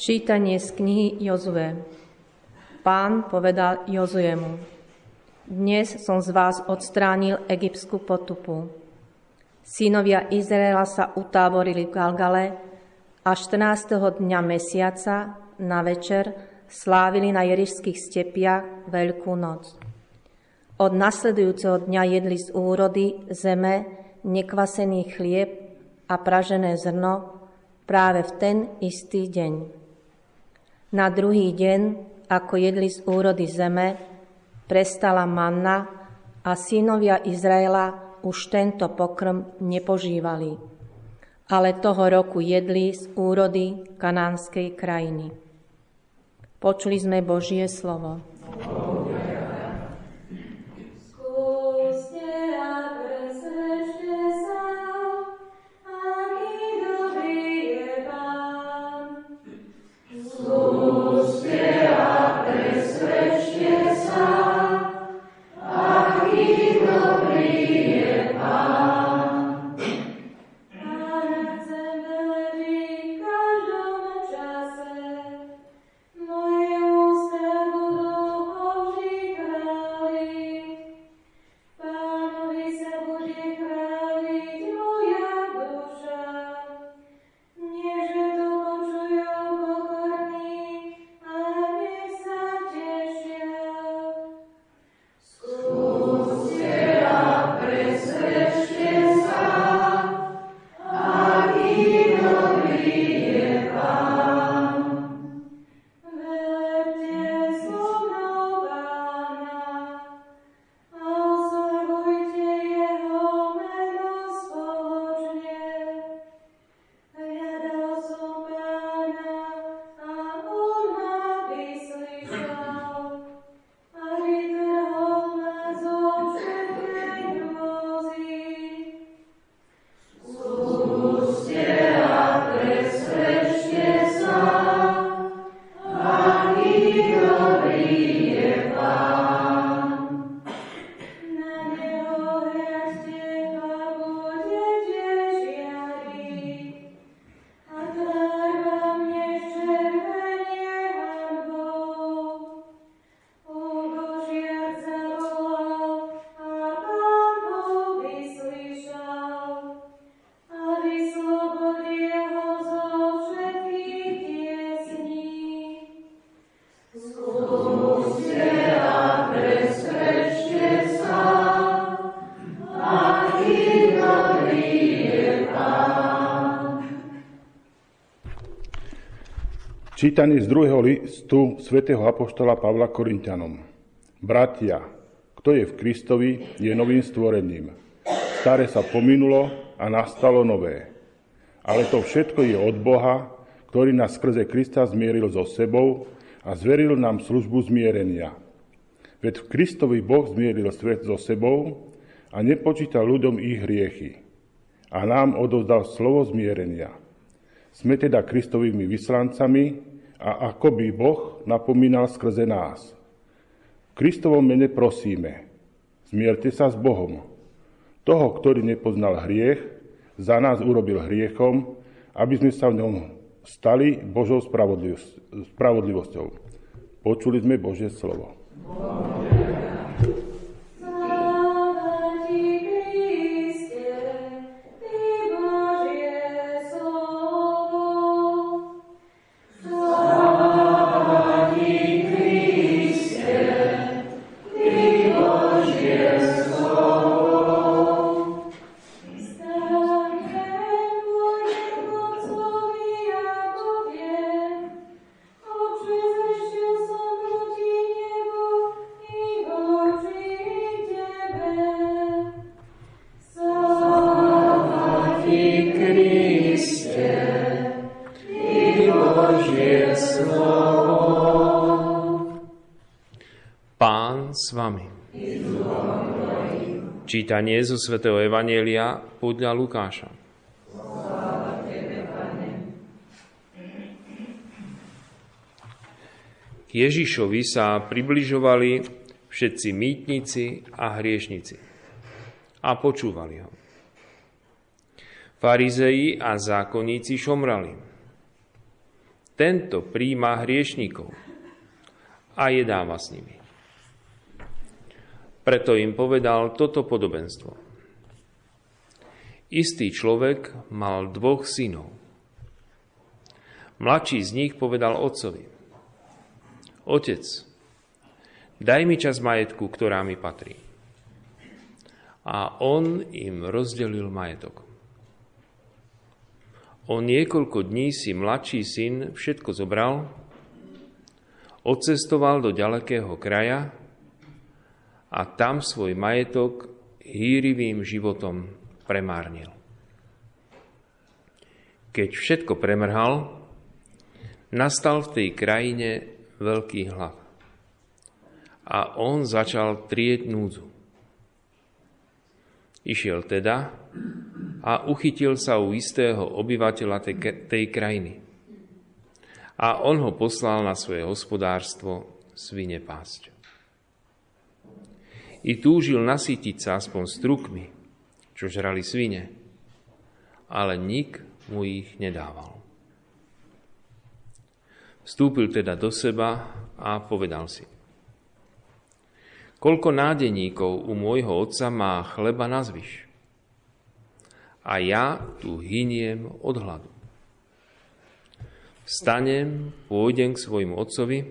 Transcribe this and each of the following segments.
Čítanie z knihy Jozue. Pán povedal Jozuemu, dnes som z vás odstránil egyptskú potupu. Synovia Izraela sa utáborili v Galgale a 14. dňa mesiaca na večer slávili na jerišských stepiach Veľkú noc. Od nasledujúceho dňa jedli z úrody zeme nekvasený chlieb a pražené zrno práve v ten istý deň. Na druhý deň, ako jedli z úrody zeme, prestala manna a synovia Izraela už tento pokrm nepožívali, ale toho roku jedli z úrody kanánskej krajiny. Počuli sme Božie slovo. Čítanie z druhého listu svätého Apoštola Pavla Korintianom. Bratia, kto je v Kristovi, je novým stvorením. Staré sa pominulo a nastalo nové. Ale to všetko je od Boha, ktorý nás skrze Krista zmieril so sebou a zveril nám službu zmierenia. Veď v Kristovi Boh zmieril svet so sebou a nepočítal ľuďom ich hriechy. A nám odovzdal slovo zmierenia. Sme teda Kristovými vyslancami, a ako by Boh napomínal skrze nás. V Kristovom mene prosíme, zmierte sa s Bohom. Toho, ktorý nepoznal hriech, za nás urobil hriechom, aby sme sa v ňom stali Božou spravodlivosťou. Počuli sme Božie slovo. Amen. Čítanie zo svätého Evanielia podľa Lukáša. K Ježišovi sa približovali všetci mýtnici a hriešnici a počúvali ho. Farizeji a zákonníci šomrali. tento príjma hriešníkov a jedáva s nimi. Preto im povedal toto podobenstvo. Istý človek mal dvoch synov. Mladší z nich povedal otcovi, Otec, daj mi čas majetku, ktorá mi patrí. A on im rozdelil majetok. O niekoľko dní si mladší syn všetko zobral, odcestoval do ďalekého kraja a tam svoj majetok hýrivým životom premárnil. Keď všetko premrhal, nastal v tej krajine veľký hlad. A on začal trieť núdzu. Išiel teda a uchytil sa u istého obyvateľa tej, krajiny. A on ho poslal na svoje hospodárstvo svine pásť i túžil nasýtiť sa aspoň strukmi, čo žrali svine, ale nik mu ich nedával. Vstúpil teda do seba a povedal si. Koľko nádeníkov u môjho otca má chleba na zvyš? A ja tu hyniem od hladu. Vstanem, pôjdem k svojmu otcovi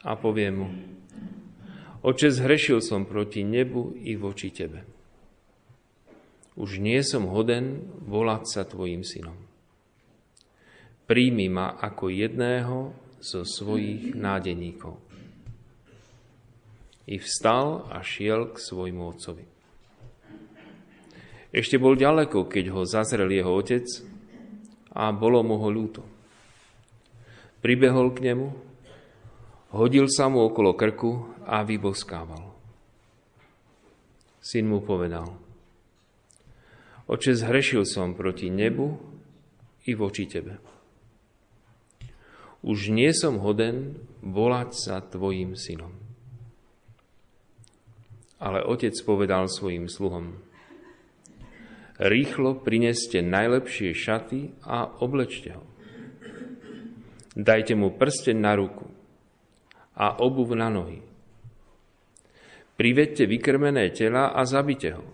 a poviem mu, Oče, zhrešil som proti nebu i voči Tebe. Už nie som hoden volať sa Tvojim synom. Príjmi ma ako jedného zo svojich nádeníkov. I vstal a šiel k svojmu otcovi. Ešte bol ďaleko, keď ho zazrel jeho otec a bolo mu ho ľúto. Pribehol k nemu, Hodil sa mu okolo krku a vyboskával. Syn mu povedal, Oče, zhrešil som proti nebu i voči tebe. Už nie som hoden volať sa tvojim synom. Ale otec povedal svojim sluhom, rýchlo prineste najlepšie šaty a oblečte ho. Dajte mu prsteň na ruku a obuv na nohy. Privedte vykrmené tela a zabite ho.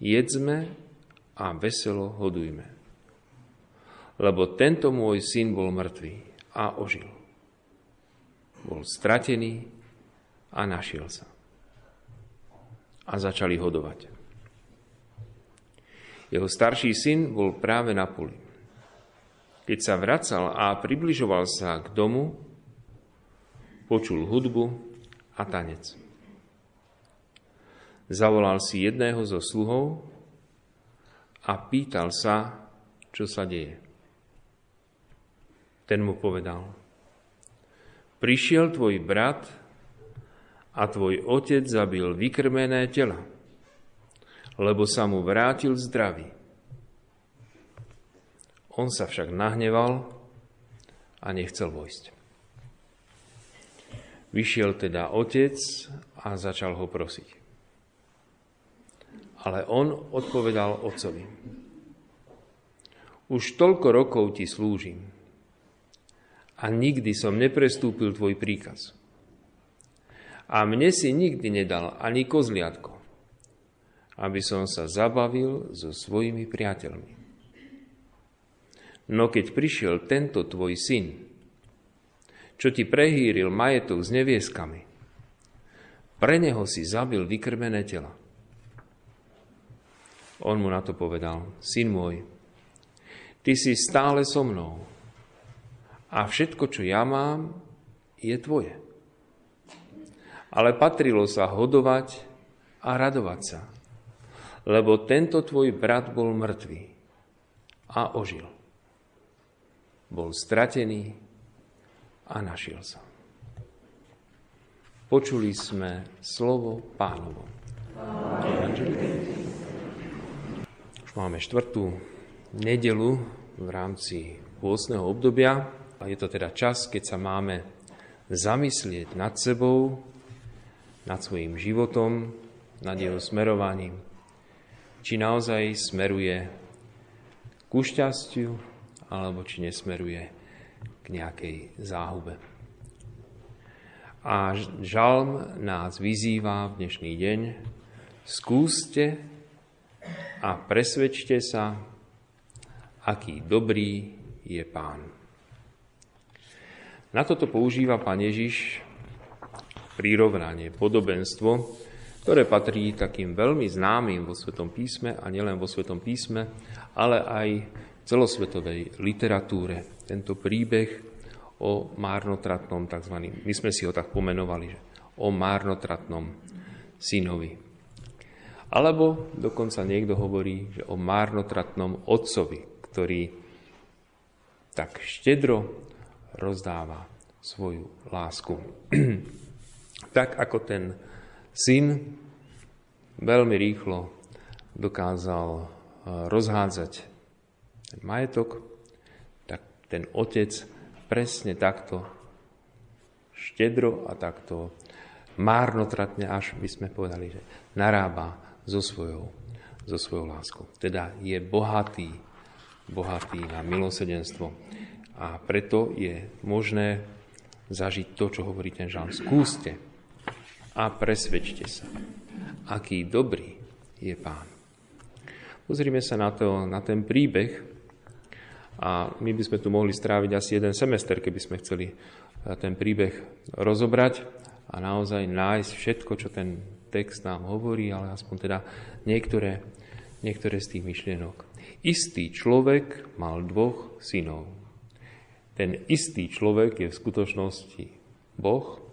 Jedzme a veselo hodujme. Lebo tento môj syn bol mŕtvý a ožil. Bol stratený a našiel sa. A začali hodovať. Jeho starší syn bol práve na poli. Keď sa vracal a približoval sa k domu, počul hudbu a tanec. Zavolal si jedného zo sluhov a pýtal sa, čo sa deje. Ten mu povedal, prišiel tvoj brat a tvoj otec zabil vykrmené tela, lebo sa mu vrátil zdravý. On sa však nahneval a nechcel vojsť. Vyšiel teda otec a začal ho prosiť. Ale on odpovedal otcovi. Už toľko rokov ti slúžim a nikdy som neprestúpil tvoj príkaz. A mne si nikdy nedal ani kozliatko, aby som sa zabavil so svojimi priateľmi. No keď prišiel tento tvoj syn, čo ti prehýril majetok s nevieskami. Pre neho si zabil vykrmené tela. On mu na to povedal, syn môj, ty si stále so mnou a všetko, čo ja mám, je tvoje. Ale patrilo sa hodovať a radovať sa, lebo tento tvoj brat bol mŕtvý a ožil. Bol stratený a našiel sa. Počuli sme slovo pánovo. Už máme štvrtú nedelu v rámci 8. obdobia a je to teda čas, keď sa máme zamyslieť nad sebou, nad svojim životom, nad jeho smerovaním, či naozaj smeruje ku šťastiu, alebo či nesmeruje k nejakej záhube. A žalm nás vyzýva v dnešný deň, skúste a presvedčte sa, aký dobrý je Pán. Na toto používa Pán Ježiš prirovnanie, podobenstvo, ktoré patrí takým veľmi známym vo Svetom písme a nielen vo Svetom písme, ale aj v celosvetovej literatúre. Tento príbeh o márnotratnom tzv. My sme si ho tak pomenovali, že o márnotratnom synovi. Alebo dokonca niekto hovorí, že o márnotratnom otcovi, ktorý tak štedro rozdáva svoju lásku. tak ako ten syn veľmi rýchlo dokázal eh, rozhádzať ten majetok, tak ten otec presne takto štedro a takto márnotratne, až by sme povedali, že narába so svojou, so svojou láskou. Teda je bohatý, bohatý na milosedenstvo. A preto je možné zažiť to, čo hovorí ten žán. Skúste a presvedčte sa, aký dobrý je pán. Pozrime sa na, to, na ten príbeh a my by sme tu mohli stráviť asi jeden semester, keby sme chceli eh, ten príbeh rozobrať a naozaj nájsť všetko, čo ten text nám hovorí, ale aspoň teda niektoré, niektoré z tých myšlienok. Istý človek mal dvoch synov. Ten istý človek je v skutočnosti Boh,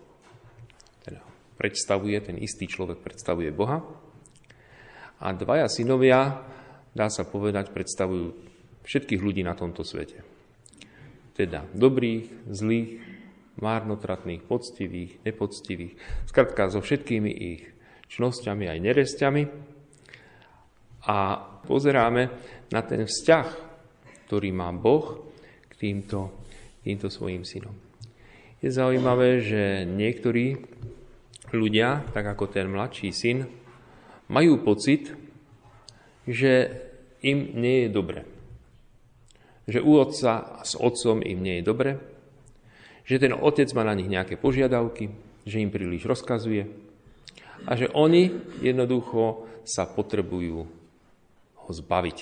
predstavuje, ten istý človek predstavuje Boha. A dvaja synovia, dá sa povedať, predstavujú všetkých ľudí na tomto svete. Teda dobrých, zlých, márnotratných, poctivých, nepoctivých, skratka so všetkými ich čnosťami aj neresťami. A pozeráme na ten vzťah, ktorý má Boh k týmto týmto svojim synom. Je zaujímavé, že niektorí ľudia, tak ako ten mladší syn, majú pocit, že im nie je dobre. Že u otca s otcom im nie je dobre, že ten otec má na nich nejaké požiadavky, že im príliš rozkazuje a že oni jednoducho sa potrebujú ho zbaviť,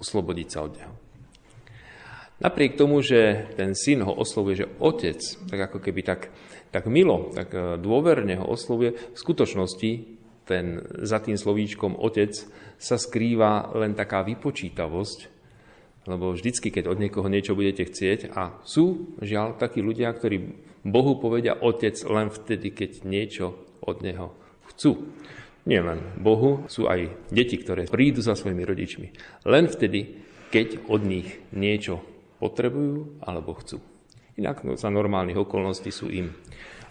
oslobodiť sa od neho. Napriek tomu, že ten syn ho oslovuje, že otec, tak ako keby tak, tak milo, tak e, dôverne ho oslovuje, v skutočnosti ten, za tým slovíčkom otec sa skrýva len taká vypočítavosť, lebo vždycky, keď od niekoho niečo budete chcieť, a sú, žiaľ, takí ľudia, ktorí Bohu povedia otec len vtedy, keď niečo od neho chcú. Nie len Bohu, sú aj deti, ktoré prídu za svojimi rodičmi. Len vtedy, keď od nich niečo potrebujú alebo chcú. Inak no, za normálnych okolností sú im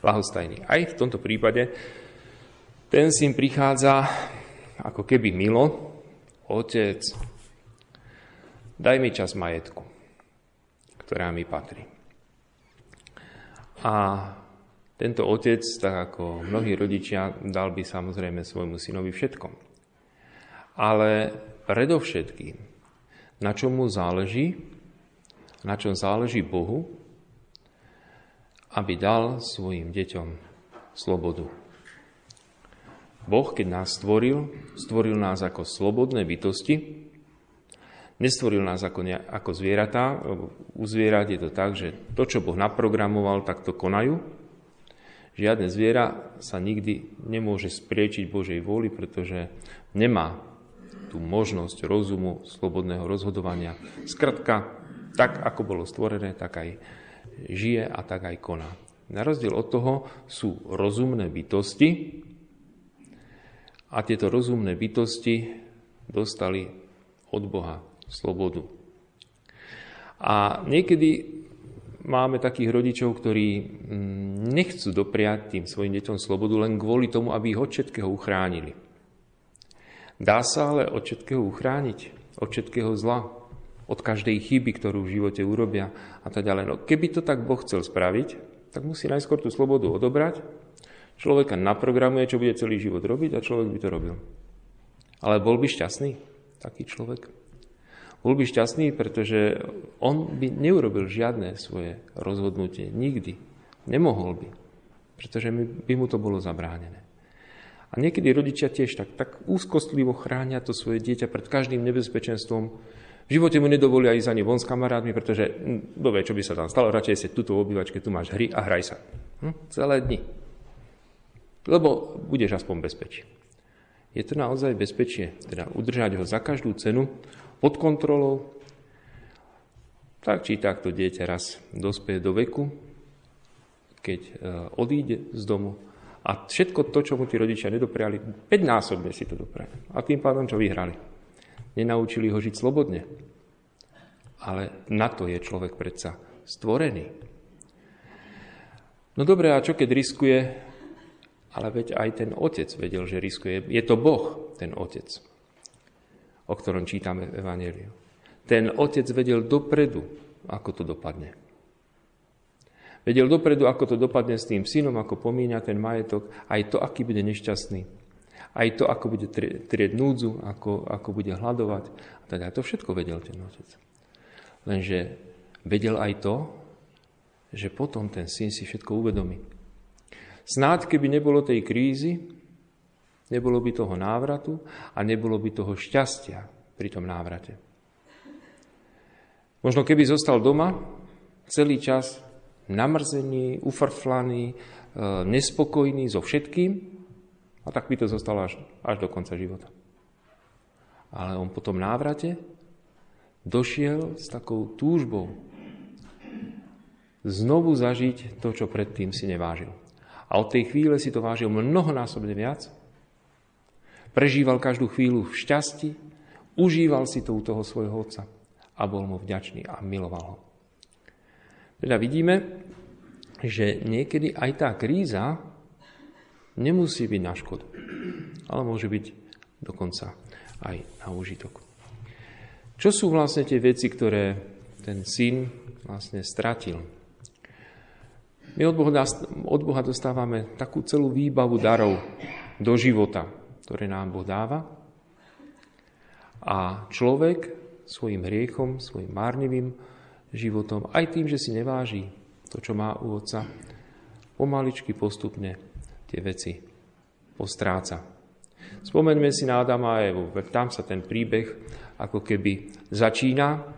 lahostajní. Aj v tomto prípade ten syn prichádza ako keby milo, otec, daj mi čas majetku, ktorá mi patrí. A tento otec, tak ako mnohí rodičia, dal by samozrejme svojmu synovi všetko. Ale predovšetkým, na čom mu záleží, na čom záleží Bohu, aby dal svojim deťom slobodu. Boh, keď nás stvoril, stvoril nás ako slobodné bytosti, Nestvoril nás ako, ne, ako zvieratá. U zvierat je to tak, že to, čo Boh naprogramoval, tak to konajú. Žiadne zviera sa nikdy nemôže spriečiť Božej vôli, pretože nemá tú možnosť rozumu, slobodného rozhodovania. Skratka, tak, ako bolo stvorené, tak aj žije a tak aj koná. Na rozdiel od toho sú rozumné bytosti a tieto rozumné bytosti dostali od Boha slobodu. A niekedy máme takých rodičov, ktorí mm, nechcú dopriať tým svojim deťom slobodu len kvôli tomu, aby ich od všetkého uchránili. Dá sa ale od všetkého uchrániť, od všetkého zla od každej chyby, ktorú v živote urobia a tak ďalej. No keby to tak Boh chcel spraviť, tak musí najskôr tú slobodu odobrať, človeka naprogramuje, čo bude celý život robiť a človek by to robil. Ale bol by šťastný taký človek? Bol by šťastný, pretože on by neurobil žiadne svoje rozhodnutie. Nikdy. Nemohol by. Pretože by mu to bolo zabránené. A niekedy rodičia tiež tak, tak úzkostlivo chránia to svoje dieťa pred každým nebezpečenstvom. V živote mu nedovolia ísť ani von s kamarátmi, pretože kto vie, čo by sa tam stalo, radšej si tuto obývačke, tu máš hry a hraj sa. Hm? Celé dni. Lebo budeš aspoň bezpečí. Je to naozaj bezpečie, teda udržať ho za každú cenu pod kontrolou. Tak či takto dieťa raz dospie do veku, keď e, odíde z domu a všetko to, čo mu tí rodičia nedopriali, 5 násobne si to dopriali. A tým pádom, čo vyhrali. Nenaučili ho žiť slobodne. Ale na to je človek predsa stvorený. No dobre, a čo keď riskuje? Ale veď aj ten otec vedel, že riskuje. Je to Boh, ten otec, o ktorom čítame v Evangeliu. Ten otec vedel dopredu, ako to dopadne. Vedel dopredu, ako to dopadne s tým synom, ako pomíňa ten majetok, aj to, aký bude nešťastný, aj to, ako bude trieť núdzu, ako, ako bude hľadovať. A teda to všetko vedel ten otec. Lenže vedel aj to, že potom ten syn si všetko uvedomí. Snáď, keby nebolo tej krízy, nebolo by toho návratu a nebolo by toho šťastia pri tom návrate. Možno keby zostal doma celý čas namrzený, ufrflaný, e, nespokojný so všetkým a tak by to zostalo až, až do konca života. Ale on po tom návrate došiel s takou túžbou znovu zažiť to, čo predtým si nevážil. A od tej chvíle si to vážil mnohonásobne viac. Prežíval každú chvíľu v šťastí, užíval si to u toho svojho otca a bol mu vďačný a miloval ho. Teda vidíme, že niekedy aj tá kríza nemusí byť na škodu, ale môže byť dokonca aj na užitok. Čo sú vlastne tie veci, ktoré ten syn vlastne stratil? My od Boha, od Boha dostávame takú celú výbavu darov do života, ktoré nám Boh dáva. A človek svojim hriechom, svojim márnivým životom, aj tým, že si neváži to, čo má u otca, pomaličky postupne tie veci postráca. Spomeňme si na Adama a Evu, tam sa ten príbeh ako keby začína.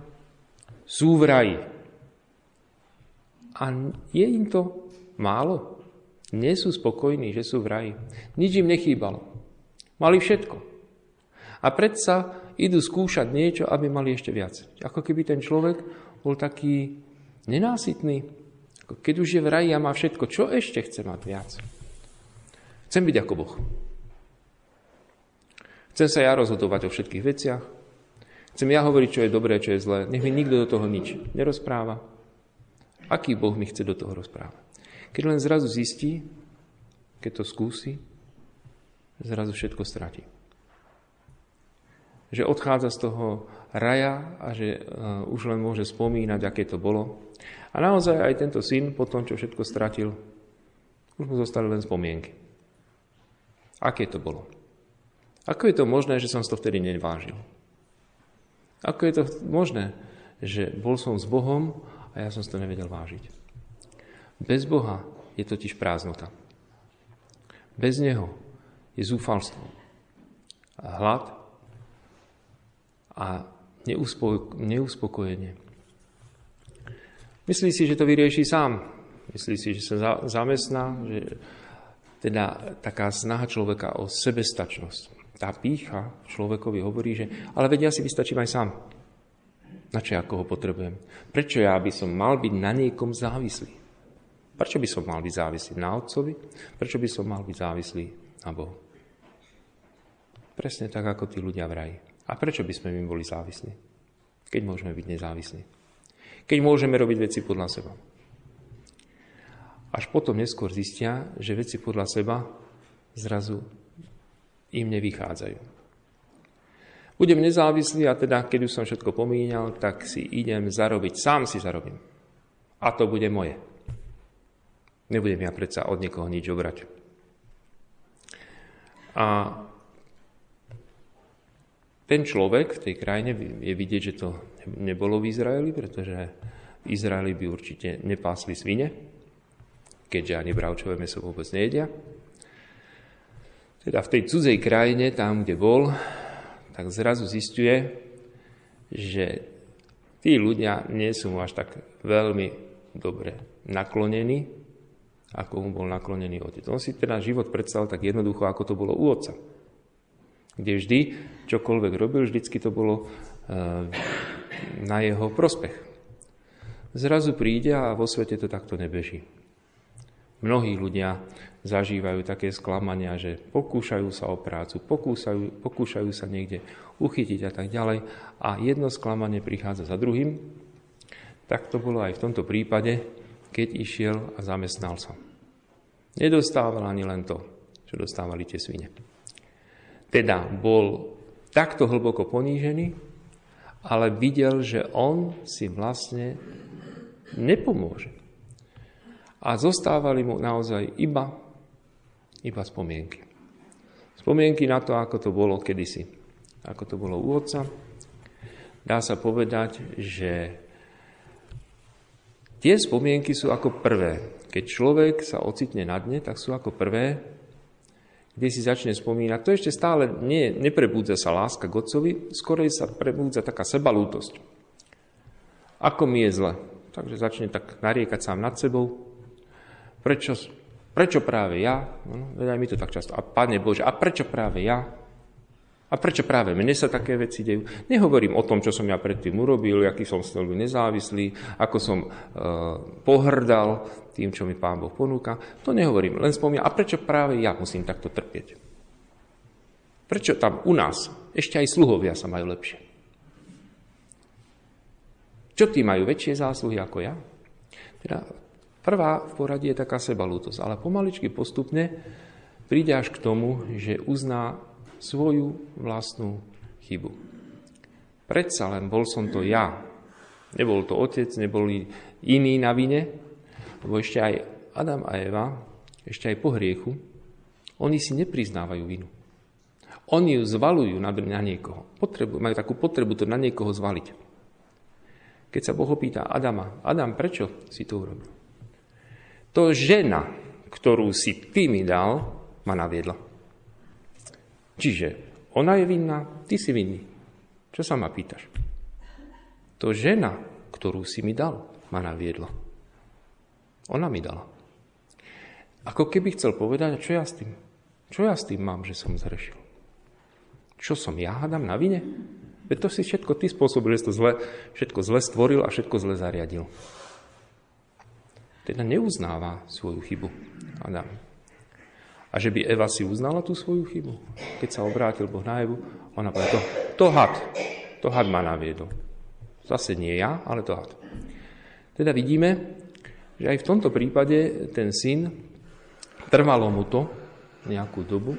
Sú v raji. A je im to málo. Nie sú spokojní, že sú v raji. Nič im nechýbalo. Mali všetko. A predsa idú skúšať niečo, aby mali ešte viac. Ako keby ten človek bol taký nenásytný. Keď už je v raji a má všetko, čo ešte chce mať viac? Chcem byť ako Boh. Chcem sa ja rozhodovať o všetkých veciach. Chcem ja hovoriť, čo je dobré, čo je zlé. Nech mi nikto do toho nič nerozpráva. Aký Boh mi chce do toho rozprávať? Keď len zrazu zistí, keď to skúsi, zrazu všetko stratí že odchádza z toho raja a že uh, už len môže spomínať, aké to bolo. A naozaj aj tento syn, po tom, čo všetko stratil, už mu zostali len spomienky. Aké to bolo? Ako je to možné, že som to vtedy nevážil? Ako je to možné, že bol som s Bohom a ja som si to nevedel vážiť? Bez Boha je totiž prázdnota. Bez Neho je zúfalstvo. Hlad a neuspokojenie. Myslí si, že to vyrieši sám. Myslí si, že sa zamestná, že teda taká snaha človeka o sebestačnosť. Tá pícha človekovi hovorí, že ale veď ja si vystačím aj sám. Na čo ja koho potrebujem? Prečo ja by som mal byť na niekom závislý? Prečo by som mal byť závislý na otcovi? Prečo by som mal byť závislý na Bohu? Presne tak, ako tí ľudia v raji. A prečo by sme my boli závislí? Keď môžeme byť nezávislí. Keď môžeme robiť veci podľa seba. Až potom neskôr zistia, že veci podľa seba zrazu im nevychádzajú. Budem nezávislý a teda, keď už som všetko pomínal, tak si idem zarobiť. Sám si zarobím. A to bude moje. Nebudem ja predsa od niekoho nič obrať. A ten človek v tej krajine je vidieť, že to nebolo v Izraeli, pretože v Izraeli by určite nepásli svine, keďže ani bravčové meso vôbec nejedia. Teda v tej cudzej krajine, tam, kde bol, tak zrazu zistuje, že tí ľudia nie sú mu až tak veľmi dobre naklonení, ako mu bol naklonený otec. On si teda život predstavil tak jednoducho, ako to bolo u otca kde vždy čokoľvek robil, vždycky to bolo eh, na jeho prospech. Zrazu príde a vo svete to takto nebeží. Mnohí ľudia zažívajú také sklamania, že pokúšajú sa o prácu, pokúšajú, pokúšajú sa niekde uchytiť a tak ďalej a jedno sklamanie prichádza za druhým. Tak to bolo aj v tomto prípade, keď išiel a zamestnal sa. Nedostával ani len to, čo dostávali tie svine. Teda bol takto hlboko ponížený, ale videl, že on si vlastne nepomôže. A zostávali mu naozaj iba, iba spomienky. Spomienky na to, ako to bolo kedysi. Ako to bolo u otca. Dá sa povedať, že tie spomienky sú ako prvé. Keď človek sa ocitne na dne, tak sú ako prvé, kde si začne spomínať, to ešte stále nie, neprebúdza sa láska k Otcovi, skorej sa prebúdza taká sebalútosť. Ako mi je zle. Takže začne tak nariekať sám nad sebou. Prečo, prečo práve ja? No, daj mi to tak často. A Pane Bože, a prečo práve ja? A prečo práve mne sa také veci dejú? Nehovorím o tom, čo som ja predtým urobil, aký som veľmi nezávislý, ako som e, pohrdal tým, čo mi Pán Boh ponúka. To nehovorím, len spomínam. A prečo práve ja musím takto trpieť? Prečo tam u nás ešte aj sluhovia sa majú lepšie? Čo tí majú väčšie zásluhy ako ja? Teda prvá v poradí je taká sebalútosť, ale pomaličky postupne príde až k tomu, že uzná svoju vlastnú chybu. Predsa len bol som to ja. Nebol to otec, neboli iní na vine, lebo ešte aj Adam a Eva, ešte aj po hriechu, oni si nepriznávajú vinu. Oni ju zvalujú na, na niekoho. Potrebu, majú takú potrebu to na niekoho zvaliť. Keď sa Boh opýta Adama, Adam, prečo si to urobil? To žena, ktorú si ty mi dal, ma naviedla. Čiže ona je vinná, ty si vinný. Čo sa ma pýtaš? To žena, ktorú si mi dal, ma naviedla. Ona mi dala. Ako keby chcel povedať, čo ja s tým? Čo ja s tým mám, že som zrešil? Čo som ja hádam na vine? Veď to si všetko ty spôsobil, že to zle, všetko zle stvoril a všetko zle zariadil. Teda neuznáva svoju chybu Adam. A že by Eva si uznala tú svoju chybu, keď sa obrátil Boh na Evu, ona povedala, to, to had, to had ma naviedol. Zase nie ja, ale to had. Teda vidíme, že aj v tomto prípade ten syn, trvalo mu to nejakú dobu,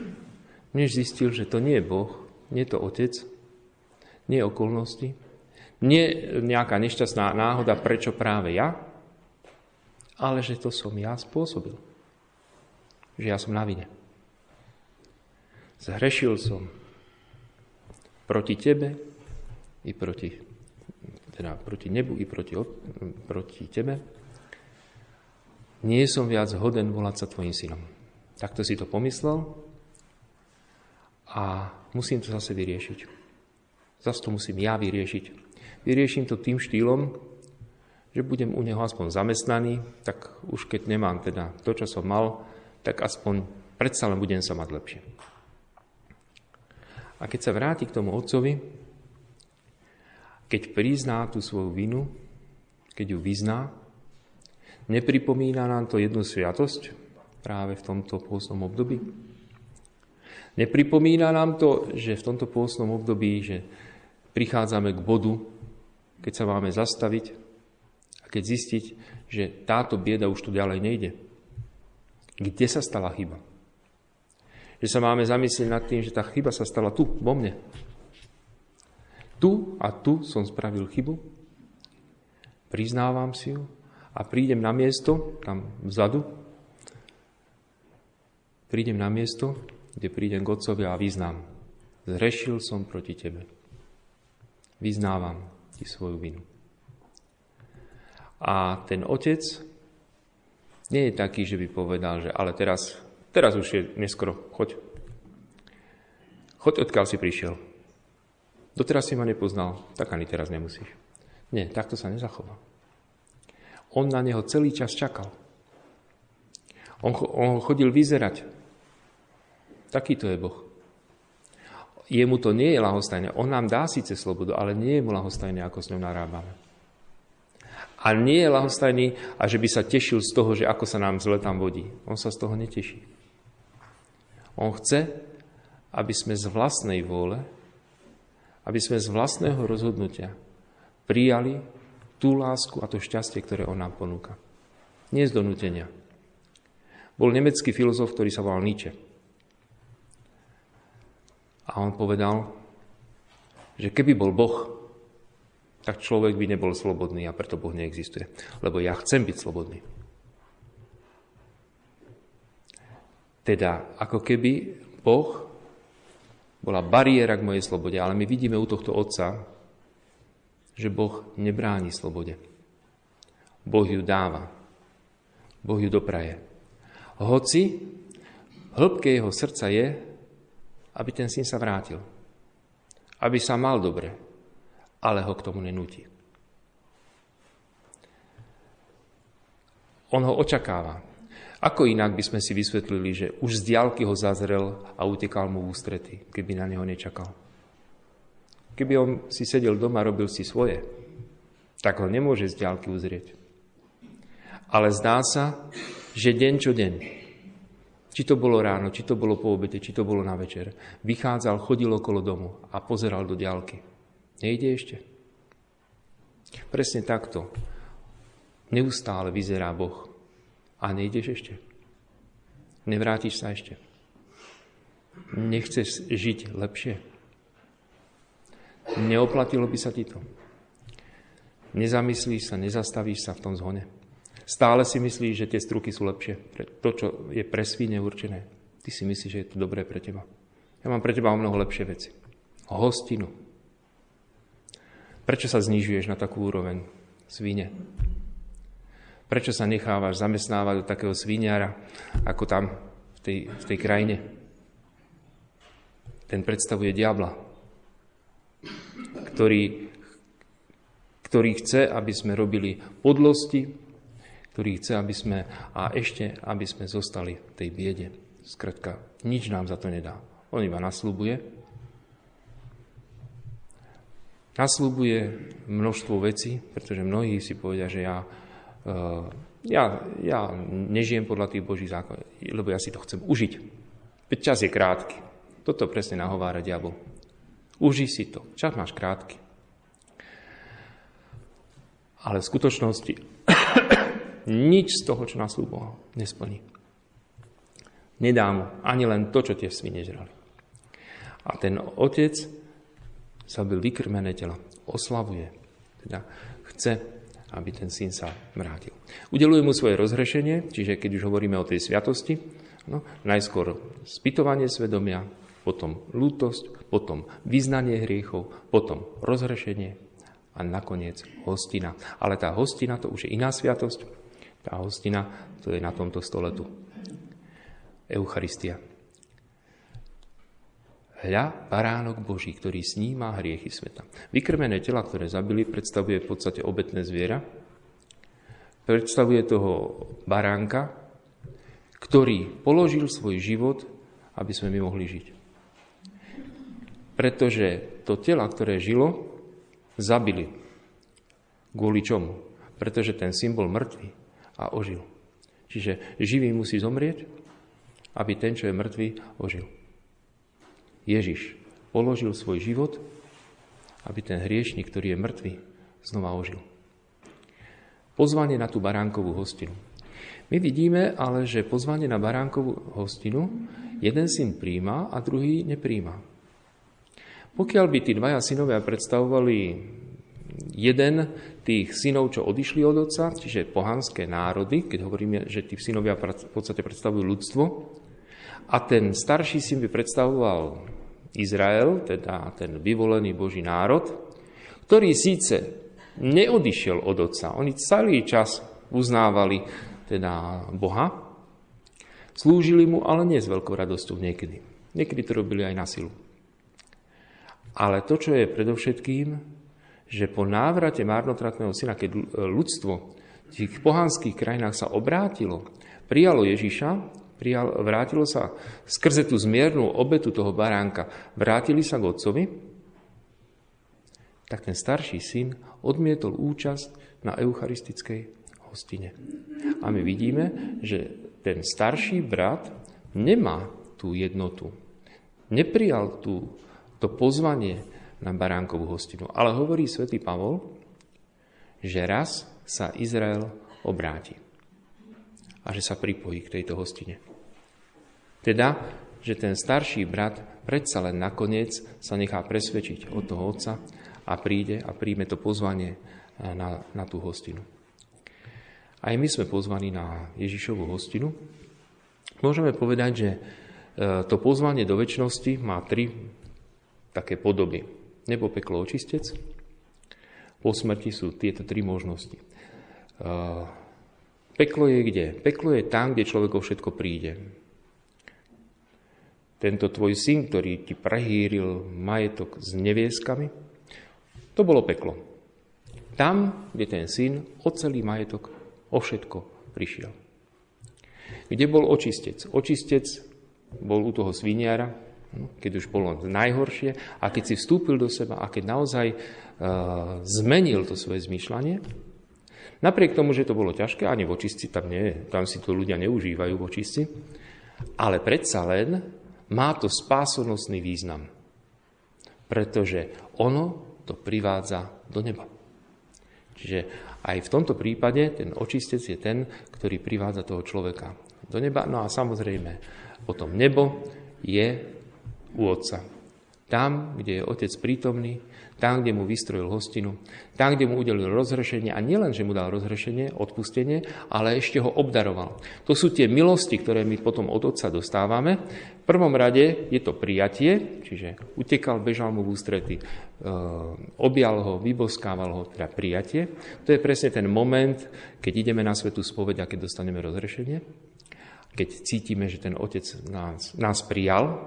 než zistil, že to nie je Boh, nie je to otec, nie okolnosti, nie nejaká nešťastná náhoda, prečo práve ja, ale že to som ja spôsobil že ja som na vine. Zhrešil som proti tebe i proti, teda proti nebu i proti, proti tebe. Nie som viac hoden volať sa tvojim synom. Takto si to pomyslel a musím to zase vyriešiť. Zase to musím ja vyriešiť. Vyrieším to tým štýlom, že budem u neho aspoň zamestnaný, tak už keď nemám teda to, čo som mal, tak aspoň predsa len budem sa mať lepšie. A keď sa vráti k tomu otcovi, keď prizná tú svoju vinu, keď ju vyzná, nepripomína nám to jednu sviatosť práve v tomto pôstnom období? Nepripomína nám to, že v tomto pôstnom období, že prichádzame k bodu, keď sa máme zastaviť keď zistiť, že táto bieda už tu ďalej nejde kde sa stala chyba? Že sa máme zamyslieť nad tým, že tá chyba sa stala tu, vo mne. Tu a tu som spravil chybu, priznávam si ju a prídem na miesto, tam vzadu, prídem na miesto, kde prídem k Otcovi a vyznám. Zrešil som proti Tebe. vyznávam ti svoju vinu. A ten otec nie je taký, že by povedal, že ale teraz, teraz už je neskoro, choď. Choď, odkiaľ si prišiel. Doteraz si ma nepoznal, tak ani teraz nemusíš. Nie, takto sa nezachová. On na neho celý čas čakal. On, on chodil vyzerať. Takýto je Boh. Jemu to nie je lahostajné. On nám dá síce slobodu, ale nie je mu lahostajné, ako s ňou narábame. A nie je lahostajný a že by sa tešil z toho, že ako sa nám zle tam vodí. On sa z toho neteší. On chce, aby sme z vlastnej vôle, aby sme z vlastného rozhodnutia prijali tú lásku a to šťastie, ktoré on nám ponúka. Nie z donútenia. Bol nemecký filozof, ktorý sa volal Nietzsche. A on povedal, že keby bol Boh, tak človek by nebol slobodný a preto Boh neexistuje. Lebo ja chcem byť slobodný. Teda, ako keby Boh bola bariéra k mojej slobode, ale my vidíme u tohto otca, že Boh nebráni slobode. Boh ju dáva. Boh ju dopraje. Hoci hĺbke jeho srdca je, aby ten syn sa vrátil. Aby sa mal dobre ale ho k tomu nenúti. On ho očakáva. Ako inak by sme si vysvetlili, že už z diálky ho zazrel a utekal mu v ústrety, keby na neho nečakal. Keby on si sedel doma a robil si svoje, tak ho nemôže z diálky uzrieť. Ale zdá sa, že deň čo deň, či to bolo ráno, či to bolo po obede, či to bolo na večer, vychádzal, chodil okolo domu a pozeral do diálky. Nejde ešte. Presne takto. Neustále vyzerá Boh. A nejdeš ešte. Nevrátiš sa ešte. Nechceš žiť lepšie. Neoplatilo by sa ti to. Nezamyslíš sa, nezastavíš sa v tom zhone. Stále si myslíš, že tie struky sú lepšie. To, čo je pre svíne určené. Ty si myslíš, že je to dobré pre teba. Ja mám pre teba o mnoho lepšie veci. Hostinu. Prečo sa znižuješ na takú úroveň svine? Prečo sa nechávaš zamestnávať do takého sviniara, ako tam v tej, v tej krajine? Ten predstavuje diabla, ktorý, ktorý chce, aby sme robili podlosti, ktorý chce, aby sme, a ešte, aby sme zostali v tej biede. Skratka, nič nám za to nedá. On iba naslúbuje, Nasľubuje množstvo vecí, pretože mnohí si povedia, že ja, uh, ja, ja nežijem podľa tých Božích zákonov, lebo ja si to chcem užiť. Veď čas je krátky. Toto presne nahovára diabol. Uži si to. Čas máš krátky. Ale v skutočnosti nič z toho, čo naslúboval, nesplní. Nedá mu ani len to, čo tie svine žrali. A ten otec sa byl vykrmené telo. Oslavuje. Teda chce, aby ten syn sa vrátil. Udeluje mu svoje rozhrešenie, čiže keď už hovoríme o tej sviatosti, no, najskôr spytovanie svedomia, potom lútosť, potom vyznanie hriechov, potom rozhrešenie a nakoniec hostina. Ale tá hostina to už je iná sviatosť. Tá hostina to je na tomto stole tu. Eucharistia. Hľa, baránok Boží, ktorý sníma hriechy sveta. Vykrmené tela, ktoré zabili, predstavuje v podstate obetné zviera. Predstavuje toho baránka, ktorý položil svoj život, aby sme my mohli žiť. Pretože to tela, ktoré žilo, zabili. Kvôli čomu? Pretože ten symbol mŕtvy a ožil. Čiže živý musí zomrieť, aby ten, čo je mŕtvý, ožil. Ježiš položil svoj život, aby ten hriešnik, ktorý je mŕtvy, znova ožil. Pozvanie na tú baránkovú hostinu. My vidíme ale, že pozvanie na baránkovú hostinu jeden syn príjma a druhý nepríjma. Pokiaľ by tí dvaja synovia predstavovali jeden tých synov, čo odišli od otca, čiže pohanské národy, keď hovoríme, že tí synovia v podstate predstavujú ľudstvo, a ten starší syn by predstavoval Izrael, teda ten vyvolený Boží národ, ktorý síce neodišiel od otca, oni celý čas uznávali teda Boha, slúžili mu, ale nie s veľkou radosťou niekedy. Niekedy to robili aj na silu. Ale to, čo je predovšetkým, že po návrate márnotratného syna, keď ľudstvo v tých pohanských krajinách sa obrátilo, prijalo Ježiša, prijal, vrátilo sa skrze tú zmiernu obetu toho baránka, vrátili sa k otcovi, tak ten starší syn odmietol účasť na eucharistickej hostine. A my vidíme, že ten starší brat nemá tú jednotu. Neprijal tú, to pozvanie na baránkovú hostinu. Ale hovorí svätý Pavol, že raz sa Izrael obráti a že sa pripojí k tejto hostine. Teda, že ten starší brat predsa len nakoniec sa nechá presvedčiť od toho otca a príde a príjme to pozvanie eh, na, na tú hostinu. Aj my sme pozvaní na Ježišovú hostinu. Môžeme povedať, že eh, to pozvanie do väčšnosti má tri také podoby. Nebo peklo očistec, po smrti sú tieto tri možnosti. Eh, peklo je kde? Peklo je tam, kde človeko všetko príde. Tento tvoj syn, ktorý ti prehýril majetok s nevieskami, to bolo peklo. Tam, kde ten syn o celý majetok, o všetko prišiel. Kde bol očistec? Očistec bol u toho sviniara, keď už bolo najhoršie a keď si vstúpil do seba a keď naozaj uh, zmenil to svoje zmýšľanie, napriek tomu, že to bolo ťažké, ani v tam nie, tam si to ľudia neužívajú v očistci, ale predsa len má to spásonosný význam. Pretože ono to privádza do neba. Čiže aj v tomto prípade ten očistec je ten, ktorý privádza toho človeka do neba. No a samozrejme, potom nebo je u Otca. Tam, kde je Otec prítomný, tam, kde mu vystrojil hostinu, tam, kde mu udelil rozhrešenie a nielen, že mu dal rozhrešenie, odpustenie, ale ešte ho obdaroval. To sú tie milosti, ktoré my potom od Otca dostávame. V prvom rade je to prijatie, čiže utekal, bežal mu v ústrety, e, objal ho, vyboskával ho, teda prijatie. To je presne ten moment, keď ideme na svetu spoveď a keď dostaneme rozhrešenie, keď cítime, že ten Otec nás, nás prijal.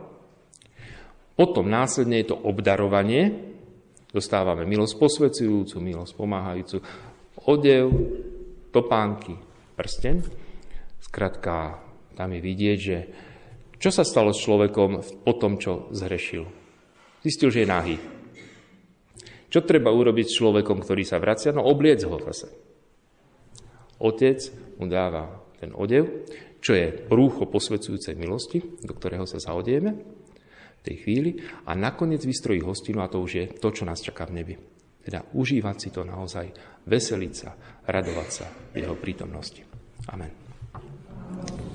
Potom následne je to obdarovanie, Dostávame milosť posvedzujúcu, milosť pomáhajúcu, odev, topánky, prsten. Skrátka, tam je vidieť, že čo sa stalo s človekom po tom, čo zhrešil. Zistil, že je nahý. Čo treba urobiť s človekom, ktorý sa vracia? No obliec ho zase. Otec mu dáva ten odev, čo je prúcho posvedzujúcej milosti, do ktorého sa zaodieme tej chvíli a nakoniec vystrojí hostinu a to už je to, čo nás čaká v nebi. Teda užívať si to naozaj, veseliť sa, radovať sa v jeho prítomnosti. Amen.